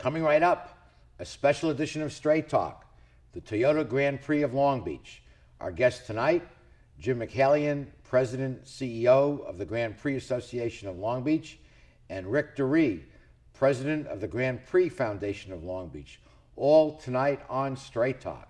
Coming right up, a special edition of Straight Talk, the Toyota Grand Prix of Long Beach. Our guest tonight, Jim Michaelian, President, CEO of the Grand Prix Association of Long Beach, and Rick DuRee, President of the Grand Prix Foundation of Long Beach. All tonight on Straight Talk.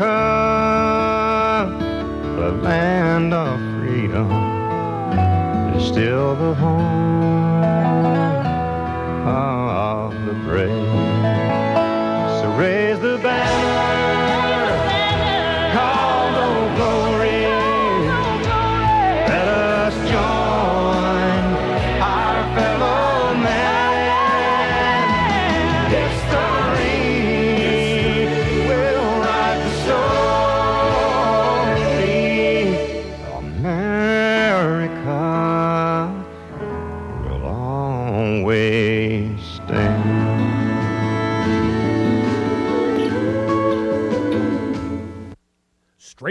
the land of freedom, is still the home of the brave. So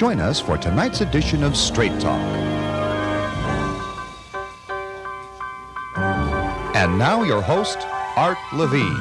Join us for tonight's edition of Straight Talk. And now, your host, Art Levine.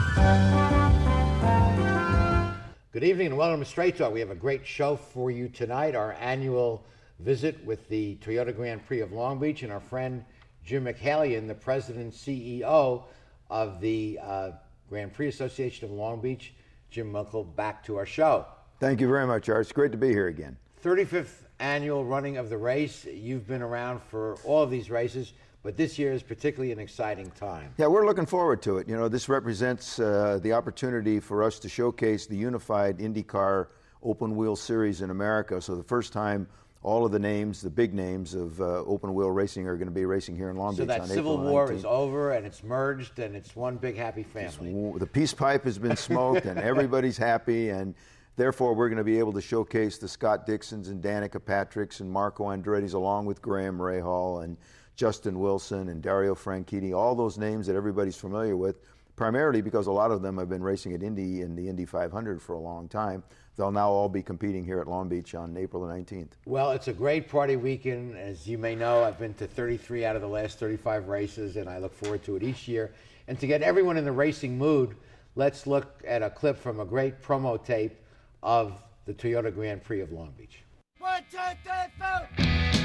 Good evening and welcome to Straight Talk. We have a great show for you tonight. Our annual visit with the Toyota Grand Prix of Long Beach and our friend Jim Michaelian, the president and CEO of the uh, Grand Prix Association of Long Beach. Jim, welcome back to our show. Thank you very much, Art. It's great to be here again. 35th annual running of the race. You've been around for all of these races, but this year is particularly an exciting time. Yeah, we're looking forward to it. You know, this represents uh, the opportunity for us to showcase the unified IndyCar open wheel series in America. So, the first time all of the names, the big names of uh, open wheel racing, are going to be racing here in Long So Beach that on civil war 19th. is over and it's merged and it's one big happy family. The peace pipe has been smoked and everybody's happy, and therefore we're going to be able to showcase the Scott Dixons and Danica Patricks and Marco Andretti's along with Graham Rahal and Justin Wilson and Dario Franchitti, all those names that everybody's familiar with, primarily because a lot of them have been racing at Indy in the Indy 500 for a long time. They'll now all be competing here at Long Beach on April the 19th. Well, it's a great party weekend. As you may know, I've been to 33 out of the last 35 races, and I look forward to it each year. And to get everyone in the racing mood, let's look at a clip from a great promo tape of the Toyota Grand Prix of Long Beach. One, two, three, four.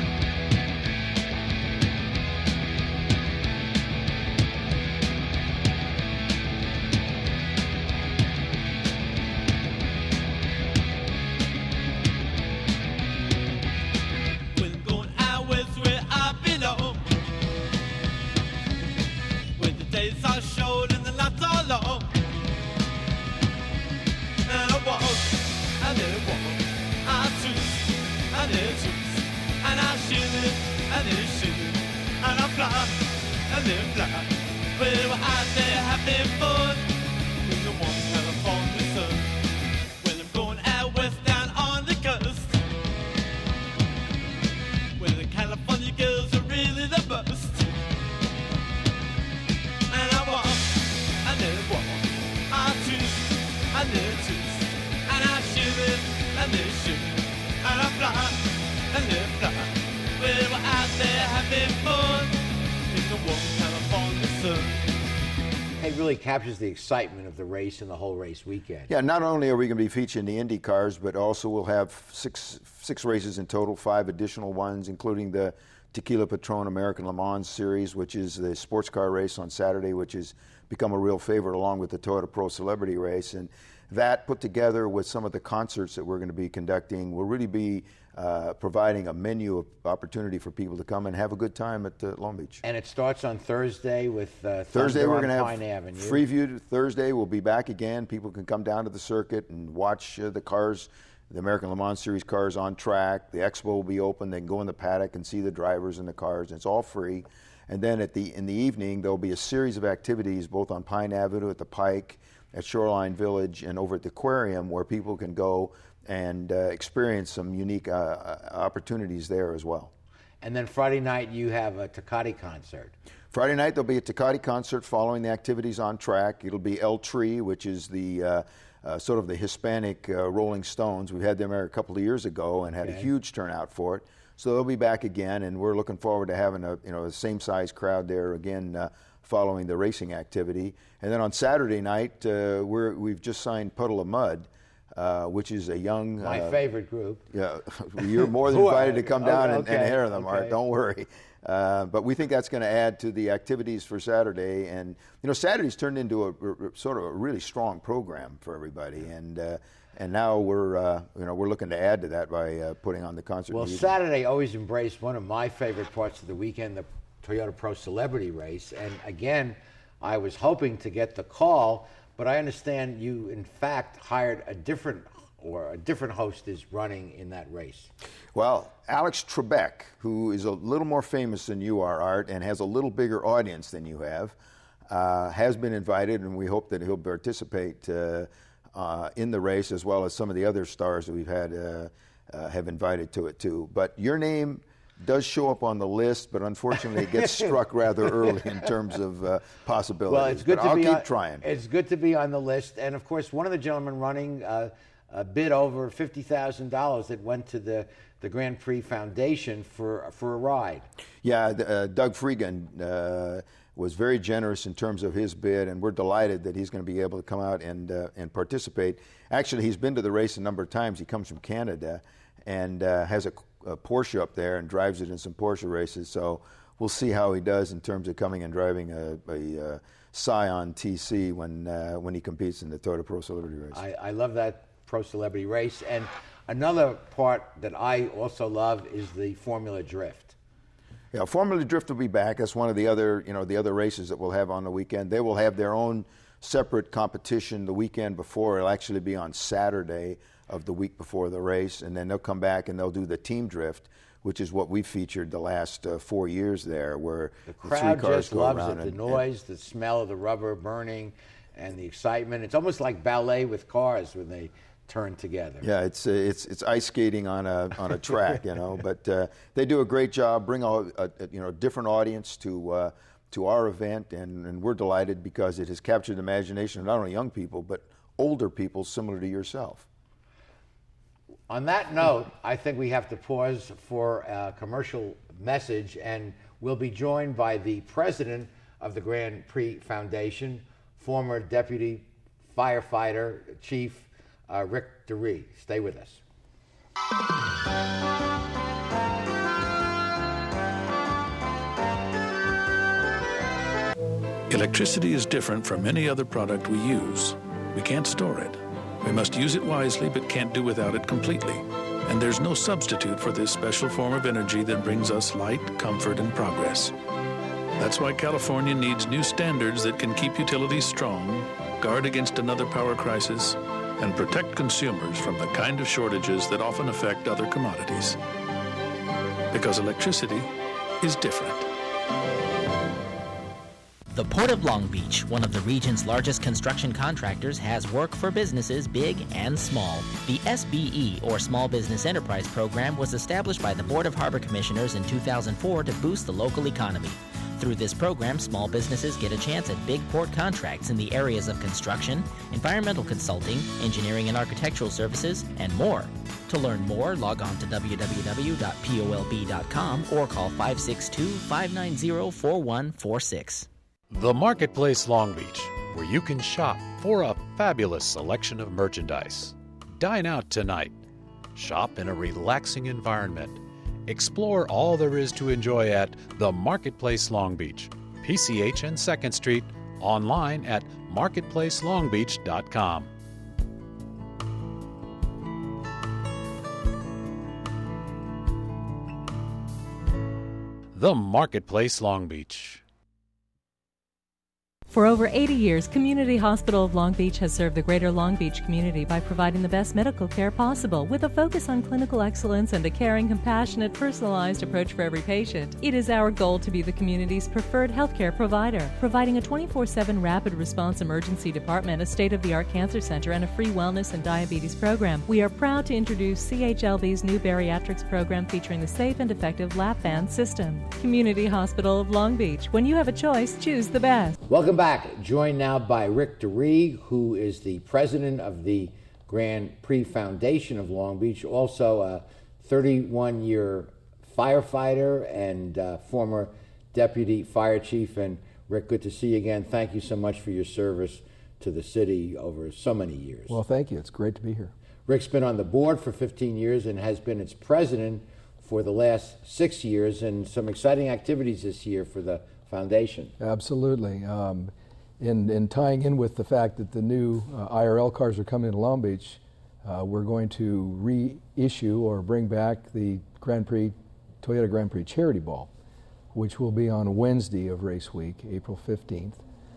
And shimmy, and then I shimmy, and I fly, and then fly. Well, we're out there having fun in the warm California sun. When I'm going out west down on the coast. Where the California girls are really the best. And I walk, I never walk, I twist, I never twist, and I shimmy, I never shimmy, and I fly, and never It really captures the excitement of the race and the whole race weekend. Yeah, not only are we going to be featuring the Indy cars, but also we'll have six six races in total, five additional ones, including the Tequila Patron American Le Mans Series, which is the sports car race on Saturday, which has become a real favorite along with the Toyota Pro Celebrity Race. And that put together with some of the concerts that we're going to be conducting will really be uh, providing a menu of opportunity for people to come and have a good time at uh, Long Beach. And it starts on Thursday with uh, Thursday we're going to have Pine Avenue. Freeview Thursday. We'll be back again. People can come down to the circuit and watch uh, the cars, the American Le Mans Series cars on track. The expo will be open. They can go in the paddock and see the drivers and the cars. And it's all free. And then at the in the evening there'll be a series of activities both on Pine Avenue at the Pike, at Shoreline Village, and over at the Aquarium where people can go and uh, experience some unique uh, uh, opportunities there as well. And then Friday night you have a Tecate concert. Friday night there'll be a Tecate concert following the activities on track. It'll be El Tri, which is the uh, uh, sort of the Hispanic uh, Rolling Stones. We've had them there a couple of years ago and had a huge turnout for it. So they'll be back again, and we're looking forward to having a you know the same size crowd there again uh, following the racing activity. And then on Saturday night uh, we're, we've just signed Puddle of Mudd. Uh, which is a young My uh, favorure group. yeah, you're more than invited to come down and, and hear them, Art. Don't worry. Uh, but we think that's going to add to the activities for Saturday. And, you know, Saturday's turned into a sort of a really strong program for everybody. And, uh, and now we're, uh, you know, we're looking to add to that by uh, putting on the concert. Well. Saturday always embraced one of my favorite parts of the weekend, the Toyota Pro Celebrity Race. And again, I was hoping to get the call, but I understand you, in fact, hired a different or a different host is running in that race. Well, Alex Trebek, who is a little more famous than you are, Art, and has a little bigger audience than you have, uh, has been invited, and we hope that he'll participate uh, uh, in the race as well as some of the other stars that we've had uh, uh, have invited to it too. But your name does show up on the list, but unfortunately it gets struck rather early in terms of uh, possibilities. Well, it's good But to I'll be keep on, trying. It's good to be on the list, and of course, one of the gentlemen running uh, uh, bid over fifty thousand dollars that went to the the Grand Prix Foundation for for a ride. Yeah, uh, Doug Freegan uh, was very generous in terms of his bid, and we're delighted that he's going to be able to come out and uh, and participate. Actually, he's been to the race a number of times. He comes from Canada and uh, has a, a Porsche up there and drives it in some Porsche races. So we'll see how he does in terms of coming and driving a, a uh, Scion TC when uh, when he competes in the Toyota Pro Celebrity Race. I, I love that pro celebrity race, and another part that I also love is the Formula Drift. Yeah, Formula Drift will be back. That's one of the other, you know, the other races that we'll have on the weekend. They will have their own separate competition the weekend before. It'll actually be on Saturday of the week before the race, and then they'll come back and they'll do the team drift, which is what we featured the last uh, four years there, where The three crowd cars just loves it. The and- and- noise, the smell of the rubber burning, and the excitement. It's almost like ballet with cars when they turn together. Yeah, it's uh, it's it's ice skating on a on a track, you know. But uh, they do a great job, bring a, a, a you know different audience to uh, to our event, and, and we're delighted because it has captured the imagination of not only young people but older people similar to yourself. On that note, I think we have to pause for a commercial message, and we'll be joined by the president of the Grand Prix Foundation, former deputy firefighter chief uh, Rick DuRee. Stay with us. Electricity is different from any other product we use. We can't store it. We must use it wisely, but can't do without it completely. And there's no substitute for this special form of energy that brings us light, comfort, and progress. That's why California needs new standards that can keep utilities strong, guard against another power crisis, and protect consumers from the kind of shortages that often affect other commodities. Because electricity is different. The Port of Long Beach, one of the region's largest construction contractors, has work for businesses big and small. The SBE, or Small Business Enterprise Program, was established by the Board of Harbor Commissioners in 2004 to boost the local economy. Through this program, small businesses get a chance at big port contracts in the areas of construction, environmental consulting, engineering and architectural services, and more. To learn more, log on to www.polb.com or call 562 590 4146. The Marketplace Long Beach, where you can shop for a fabulous selection of merchandise. Dine out tonight. Shop in a relaxing environment. Explore all there is to enjoy at the Marketplace Long Beach, PCH and 2nd Street, online at marketplacelongbeach.com. The Marketplace Long Beach. For over 80 years, Community Hospital of Long Beach has served the greater Long Beach community by providing the best medical care possible with a focus on clinical excellence and a caring, compassionate, personalized approach for every patient. It is our goal to be the community's preferred healthcare provider, providing a 24 7 rapid response emergency department, a state of the art cancer center, and a free wellness and diabetes program. We are proud to introduce CHLB's new bariatrics program featuring the safe and effective lap band system. Community Hospital of Long Beach. When you have a choice, choose the best. Welcome back. Joined now by Rick DuRee, who is the president of the Grand Prix Foundation of Long Beach, also a 31 year firefighter and uh, former deputy fire chief. And Rick, good to see you again. Thank you so much for your service to the city over so many years. Well, thank you. It's great to be here. Rick's been on the board for 15 years and has been its president for the last six years, and some exciting activities this year for the foundation. Absolutely. Um, in, in tying in with the fact that the new uh, IRL cars are coming to Long Beach, uh, we're going to reissue or bring back the Grand Prix, Toyota Grand Prix Charity Ball, which will be on Wednesday of race week, April 15th.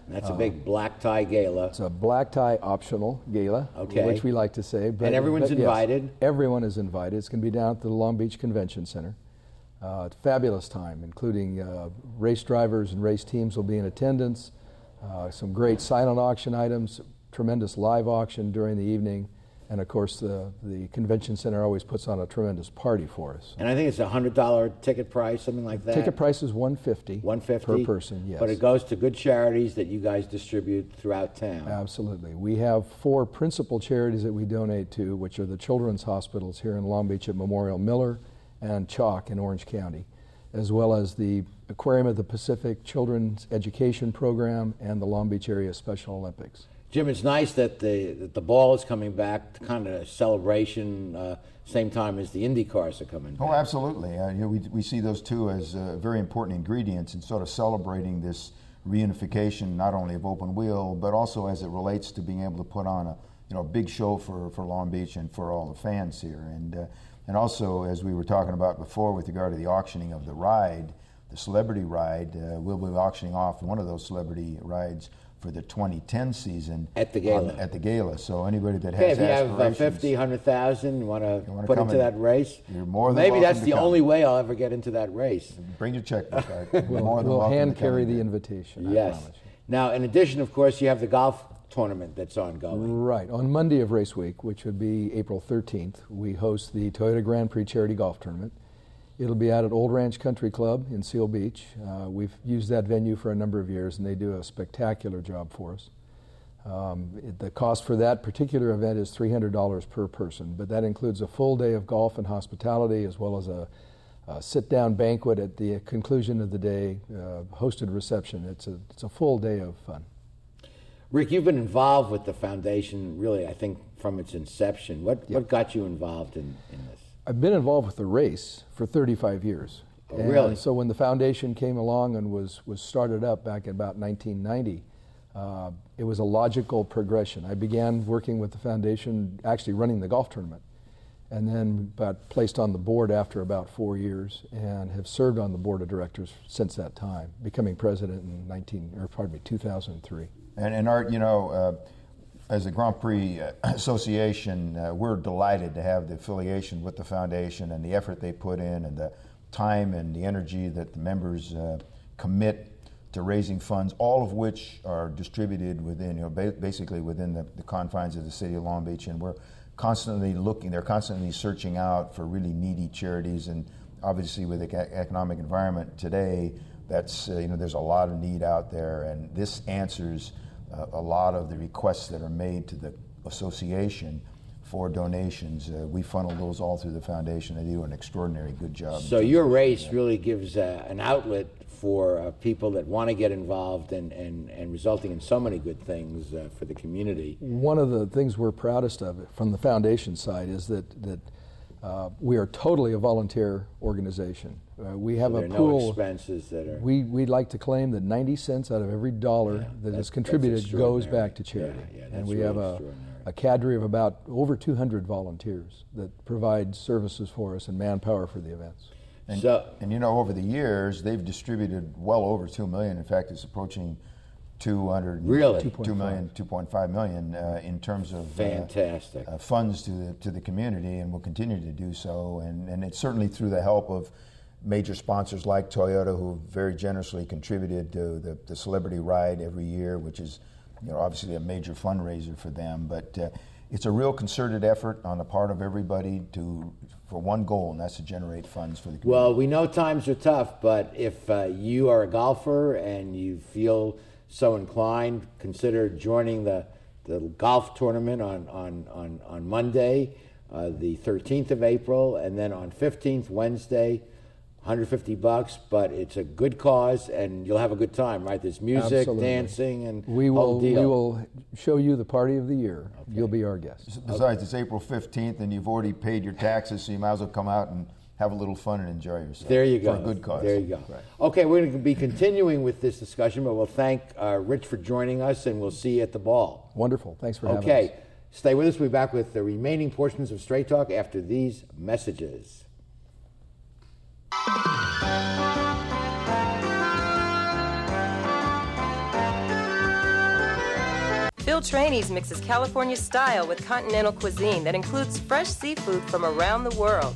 That's a big black tie gala. It's a black tie optional gala, Okay. which we like to say. But, And everyone's but yes, invited? everyone is invited. It's going to be down at the Long Beach Convention Center. Uh, fabulous time, including uh, race drivers and race teams will be in attendance. Uh, some great silent auction items, tremendous live auction during the evening, and of course the the convention center always puts on a tremendous party for us. And I think it's a hundred dollar ticket price, something like that. Ticket price is 150 150 per person. Yes, But it goes to good charities that you guys distribute throughout town. Absolutely. We have four principal charities that we donate to, which are the children's hospitals here in Long Beach at Memorial Miller and CHOC in Orange County, as well as the Aquarium of the Pacific Children's Education Program and the Long Beach Area Special Olympics. Jim, it's nice that the that the ball is coming back, the kind of a celebration, uh, same time as the Indy cars are coming back. Oh, absolutely. Uh, you know, we, we see those two as uh, very important ingredients in sort of celebrating this reunification, not only of open wheel, but also as it relates to being able to put on a you know big show for, for Long Beach and for all the fans here. And uh, and also, as we were talking about before, with regard to the auctioning of the ride, the celebrity ride, uh, we'll be auctioning off one of those celebrity rides for the 2010 season At the gala. on- at the gala. So anybody that has Okay, has if you have uh, aspirations, 50, 100,000, you want to put into and- that race? you're more than Maybe that's to the come. only way I'll ever get into that race. bring your checkbook. Art. You're We'll, more than we'll hand carry the there. invitation. I Yes. promise you. Now, in addition, of course, you have the golf tournament that's ongoing. Right. On Monday of race week, which would be April 13th, we host the Toyota Grand Prix Charity Golf Tournament. It'll be out at Old Ranch Country Club in Seal Beach. Uh, we've used that venue for a number of years, and they do a spectacular job for us. Um, it- the cost for that particular event is $300 per person, but that includes a full day of golf and hospitality, as well as a, a sit-down banquet at the conclusion of the day, uh, hosted reception. It's a, it's a full day of fun. Rick, you've been involved with the foundation, really, I think, from its inception. What, what got you involved in, in this? I've been involved with the race for 35 years. Oh, really? So when the foundation came along and was, was started up back in about 1990, uh, it was a logical progression. I began working with the foundation, actually running the golf tournament, and then got placed on the board after about four years, and have served on the board of directors since that time, becoming president in 19, or pardon me, 2003. And, and Art, you know, uh, as a Grand Prix uh, Association, uh, we're delighted to have the affiliation with the foundation and the effort they put in and the time and the energy that the members uh, commit to raising funds, all of which are distributed within, you know, ba- basically within the, the confines of the city of Long Beach. And we're constantly looking, they're constantly searching out for really needy charities. And obviously, with the economic environment today, that's, uh, you know, there's a lot of need out there. And this answers uh, a lot of the requests that are made to the association for donations. Uh, we funnel those all through the foundation. They do an extraordinary good job. So your race really gives uh, an outlet for uh, people that want to get involved and, and, and resulting in so many good things uh, for the community. One of the things we're proudest of from the foundation side is that, that Uh, we are totally a volunteer organization. Uh, we have So a are no pool. expenses that are- We we like to claim that 90 cents out of every dollar that is contributed goes back to charity. Yeah, yeah, and we really have a, a cadre of about over 200 volunteers that provide services for us and manpower for the events. And, So- and you know, over the years, they've distributed well over two million. In fact, it's approaching 200, Really? 2 million, 2.5 million uh, in terms of uh, Fantastic. uh, funds to the to the community, and will continue to do so. And and it's certainly through the help of major sponsors like Toyota, who very generously contributed to the, the celebrity ride every year, which is you know obviously a major fundraiser for them. But uh, it's a real concerted effort on the part of everybody to for one goal, and that's to generate funds for the community. Well, we know times are tough, but if uh, you are a golfer and you feel so inclined, consider joining the, the golf tournament on, on, on, on Monday, uh, the 13th of April, and then on 15th, Wednesday, 150 bucks, but it's a good cause and you'll have a good time, right? There's music, Absolutely. dancing, and We whole will deal. we will show you the party of the year. You'll be our guest. Besides, it's April 15th, and you've already paid your taxes, so you might as well come out and have a little fun and enjoy yourself. There you go. For a good cause. There you go. Okay, we're going to be continuing with this discussion, but we'll thank uh, Rich for joining us, and we'll see you at the ball. Wonderful. Thanks for having us. Okay, stay with us. We'll be back with the remaining portions of Straight Talk after these messages. Phil Trani's mixes California style with continental cuisine that includes fresh seafood from around the world.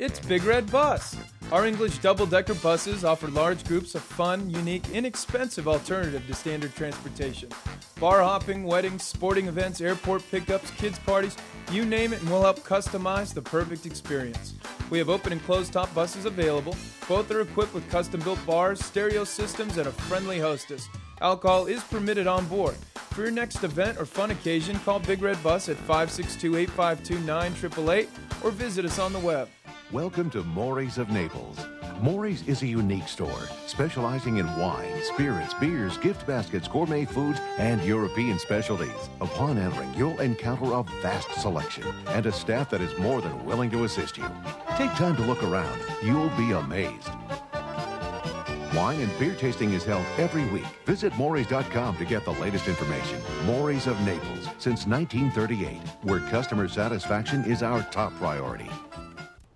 It's Big Red Bus. Our English double decker buses offer large groups a fun, unique, inexpensive alternative to standard transportation. Bar hopping, weddings, sporting events, airport pickups, kids' parties, you name it, and we'll help customize the perfect experience. We have open and closed top buses available. Both are equipped with custom built bars, stereo systems, and a friendly hostess. Alcohol is permitted on board. For your next event or fun occasion, call Big Red Bus at 562 852 9888 or visit us on the web. Welcome to Morry's of Naples. Morry's is a unique store specializing in wine, spirits, beers, gift baskets, gourmet foods, and European specialties. Upon entering, you'll encounter a vast selection and a staff that is more than willing to assist you. Take time to look around. You'll be amazed. Wine and beer tasting is held every week. Visit Morry's.com to get the latest information. Morry's of Naples since 1938, where customer satisfaction is our top priority.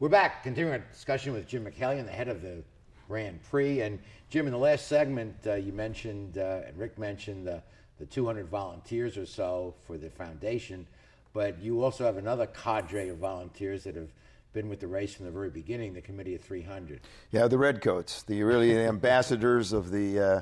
We're back, continuing our discussion with Jim Michaelian, the head of the Grand Prix. And Jim, in the last segment, uh, you mentioned, uh, and Rick mentioned, the, the 200 volunteers or so for the foundation. But you also have another cadre of volunteers that have been with the race from the very beginning, the Committee of 300. Yeah, the Redcoats, the really ambassadors of the uh,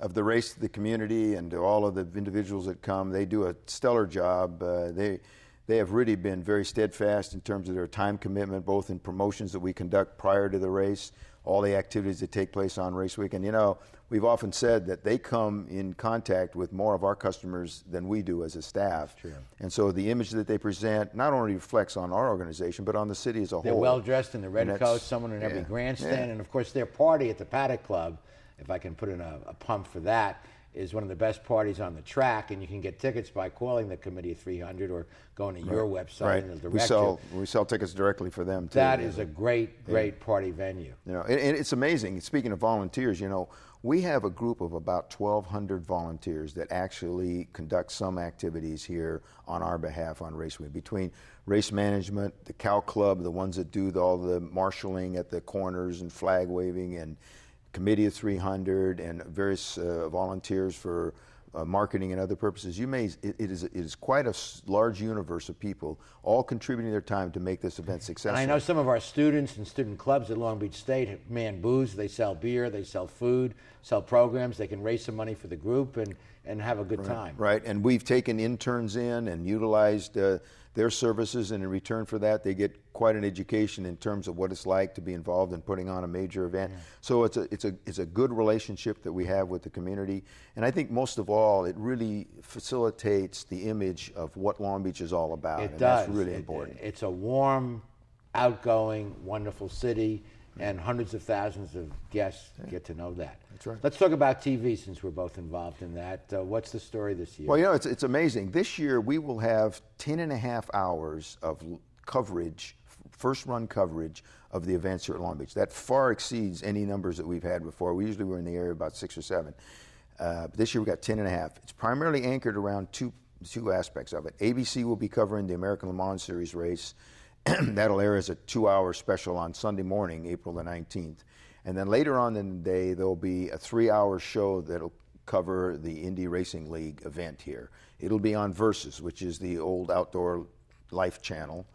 of the race to the community and to all of the individuals that come. They do a stellar job. Uh, they they have really been very steadfast in terms of their time commitment, both in promotions that we conduct prior to the race, all the activities that take place on race week. And you know, we've often said that they come in contact with more of our customers than we do as a staff. And so the image that they present not only reflects on our organization, but on the city as a whole. They're well dressed in the red coats, someone in every grandstand, yeah. and of course their party at the Paddock Club, if I can put in a, a pump for that, is one of the best parties on the track, and you can get tickets by calling the Committee of 300 or going to your website Right. and we sell you. we sell tickets directly for them too. That Yeah. is a great, great party venue. You know, and, and it's amazing. Speaking of volunteers, you know, we have a group of about 1,200 volunteers that actually conduct some activities here on our behalf on Race Week. Between race management, the Cow Club, the ones that do the, all the marshaling at the corners and flag waving, and committee of 300 and various uh, volunteers for uh, marketing and other purposes. You may it, it is it is quite a large universe of people all contributing their time to make this event successful. And I know some of our students and student clubs at Long Beach State man booze. They sell beer, they sell food, sell programs. They can raise some money for the group and, and have a good time. Right, and we've taken interns in and utilized uh, their services, and in return for that, they get quite an education in terms of what it's like to be involved in putting on a major event. So it's a it's a it's a good relationship that we have with the community, and I think most of all, it really facilitates the image of what Long Beach is all about. It and does. That's really It- important. It's a warm, outgoing, wonderful city, and hundreds of thousands of guests get to know that. That's right. Let's talk about TV since we're both involved in that. Uh, what's the story this year? Well, you know, it's, it's amazing. This year we will have 10 and a half hours of coverage, first run coverage of the events here at Long Beach. That far exceeds any numbers that we've had before. We usually were in the area about six or seven. Uh, but this year we got 10 and a half. It's primarily anchored around two, two aspects of it. ABC will be covering the American Le Mans Series race. That'll air as a two hour special on Sunday morning, April the 19th. And then later on in the day, there'll be a three hour show that'll cover the Indy Racing League event here. It'll be on Versus, which is the old outdoor life channel.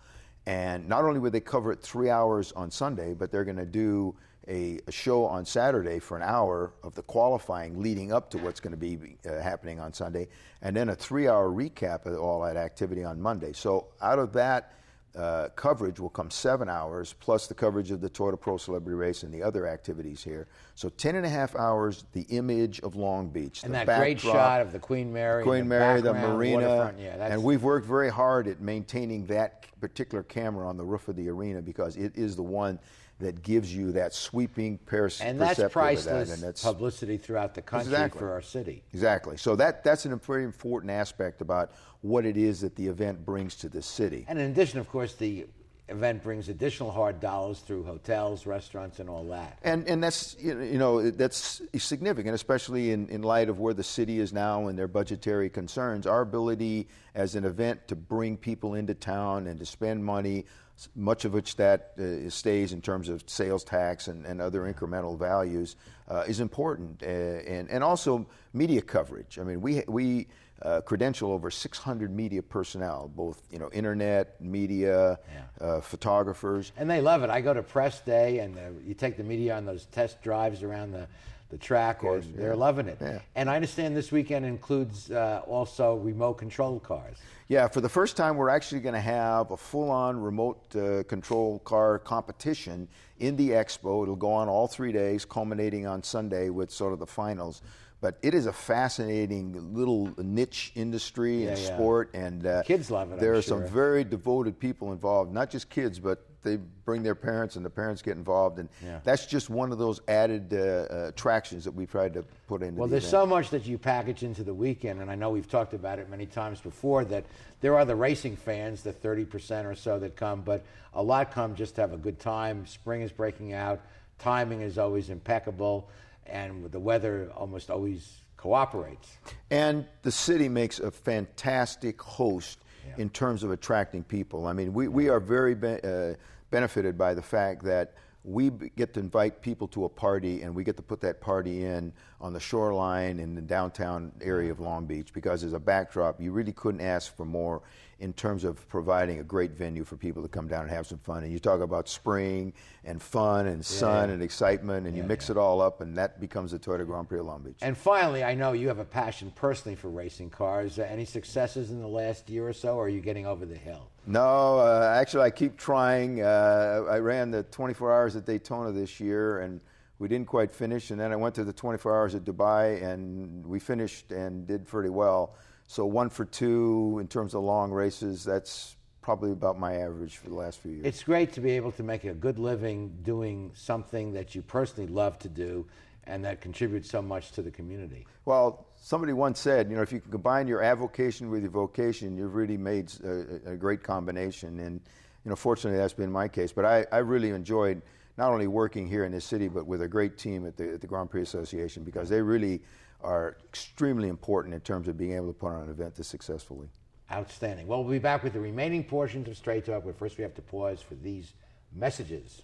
And not only will they cover it three hours on Sunday, but they're going to do a, a show on Saturday for an hour of the qualifying leading up to what's going to be uh, happening on Sunday, and then a three hour recap of all that activity on Monday. So out of that, uh, coverage will come seven hours plus the coverage of the Toyota Pro Celebrity Race and the other activities here. So ten and a half hours, the image of Long Beach. and the that great shot of the Queen Mary, Queen the Mary, the marina. Yeah, and we've worked very hard at maintaining that particular camera on the roof of the arena because it is the one that gives you that sweeping pers- and that's priceless that, and that's publicity throughout the country Exactly. for our city. exactly. So that that's a very important aspect about what it is that the event brings to the city. And in addition, of course, the event brings additional hard dollars through hotels, restaurants, and all that. And and that's you know- that's significant, especially in, in light of where the city is now and their budgetary concerns. Our ability as an event to bring people into town and to spend money, much of which that uh, stays in terms of sales tax and, and other incremental values, uh, is important. Uh, and and also media coverage. I mean, we we. Uh, credential over 600 media personnel, both you know, internet, media, uh, photographers, And they love it. I go to press day, and uh, you take the media on those test drives around the, the track, course, and they're yeah. loving it. Yeah. And I understand this weekend includes uh, also remote control cars. Yeah, for the first time, we're actually going to have a full on remote uh, control car competition in the expo. It'll go on all three days, culminating on Sunday with sort of the finals. But it is a fascinating little niche industry and Yeah, yeah. sport, and uh, Kids love it, There I'm are some very devoted people involved, not just kids, but they bring their parents, and the parents get involved, and Yeah. that's just one of those added uh, attractions that we tried to put into. Well, the there's event. so much that you package into the weekend, and I know we've talked about it many times before that there are the racing fans, the 30% or so that come, but a lot come just to have a good time. Spring is breaking out, timing is always impeccable, and the weather almost always cooperates. And the city makes a fantastic host in terms of attracting people. I mean, we, we are very be- uh, benefited by the fact that we get to invite people to a party and we get to put that party in on the shoreline in the downtown area of Long Beach because as a backdrop, you really couldn't ask for more in terms of providing a great venue for people to come down and have some fun. And you talk about spring and fun and sun yeah. and excitement and you mix it all up and that becomes the Toyota Grand Prix of Long Beach. And finally, I know you have a passion personally for racing cars. Uh, any successes in the last year or so, or are you getting over the hill? No, uh, actually, I keep trying. Uh, I ran the 24 hours at Daytona this year, and we didn't quite finish. And then I went to the 24 hours at Dubai, and we finished and did pretty well. So one for two in terms of long races. That's probably about my average for the last few years. It's great to be able to make a good living doing something that you personally love to do and that contributes so much to the community. Well, somebody once said, you know, if you can combine your avocation with your vocation, you've really made a, a great combination. And, you know, fortunately, that's been my case. But I, I really enjoyed not only working here in this city, but with a great team at the, at the Grand Prix Association because they really are extremely important in terms of being able to put on an event this successfully. Outstanding. Well, we'll be back with the remaining portions of Straight Talk, but first we have to pause for these messages.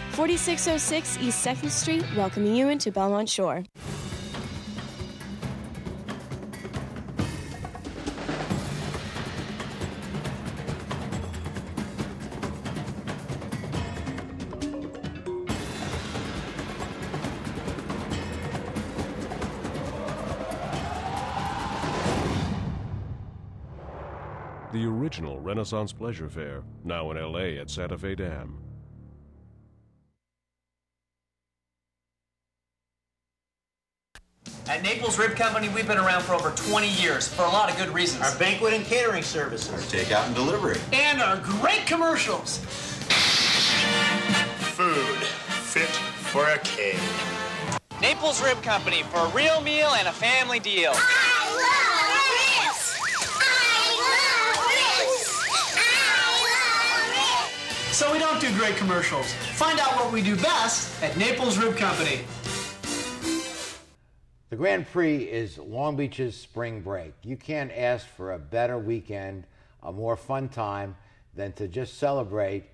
4606 East 2nd Street, welcoming you into Belmont Shore. The original Renaissance Pleasure Fair, now in LA at Santa Fe Dam. At Naples Rib Company, we've been around for over 20 years for a lot of good reasons. Our banquet and catering services. our takeout and delivery. And our great commercials. Food fit for a king. Naples Rib Company for a real meal and a family deal. I love ribs. I love ribs. I love ribs. So we don't do great commercials. Find out what we do best at Naples Rib Company. The Grand Prix is Long Beach's spring break. You can't ask for a better weekend, a more fun time than to just celebrate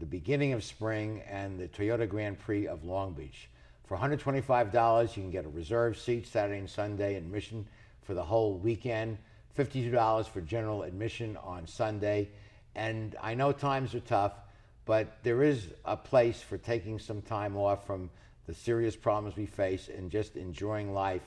the beginning of spring and the Toyota Grand Prix of Long Beach. For $125, you can get a reserved seat Saturday and Sunday admission for the whole weekend, $52 for general admission on Sunday. And I know times are tough, but there is a place for taking some time off from the serious problems we face and just enjoying life.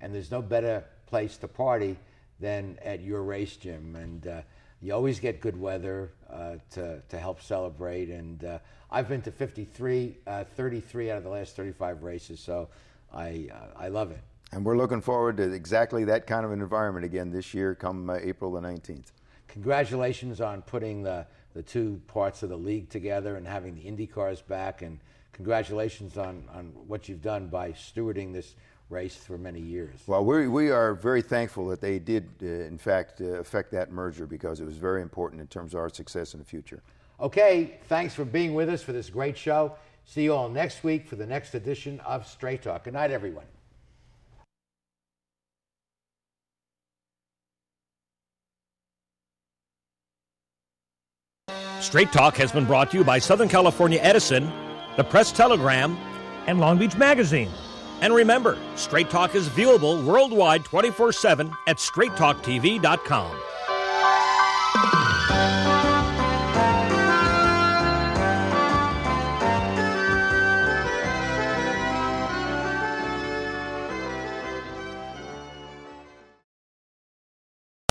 And there's no better place to party than at your race gym. And uh, you always get good weather uh, to, to help celebrate. And uh, I've been to 53, uh, 33 out of the last 35 races, so I, uh, I love it. And we're looking forward to exactly that kind of an environment again this year, come uh, April the 19th. Congratulations on putting the, the two parts of the league together and having the Indy cars back. And congratulations on, on what you've done by stewarding this race for many years. Well, we, we are very thankful that they did, uh, in fact, uh, affect that merger because it was very important in terms of our success in the future. Okay, thanks for being with us for this great show. See you all next week for the next edition of Straight Talk. Good night, everyone. Straight Talk has been brought to you by Southern California Edison, the Press Telegram, and Long Beach Magazine. And remember, Straight Talk is viewable worldwide 24 7 at straighttalktv.com.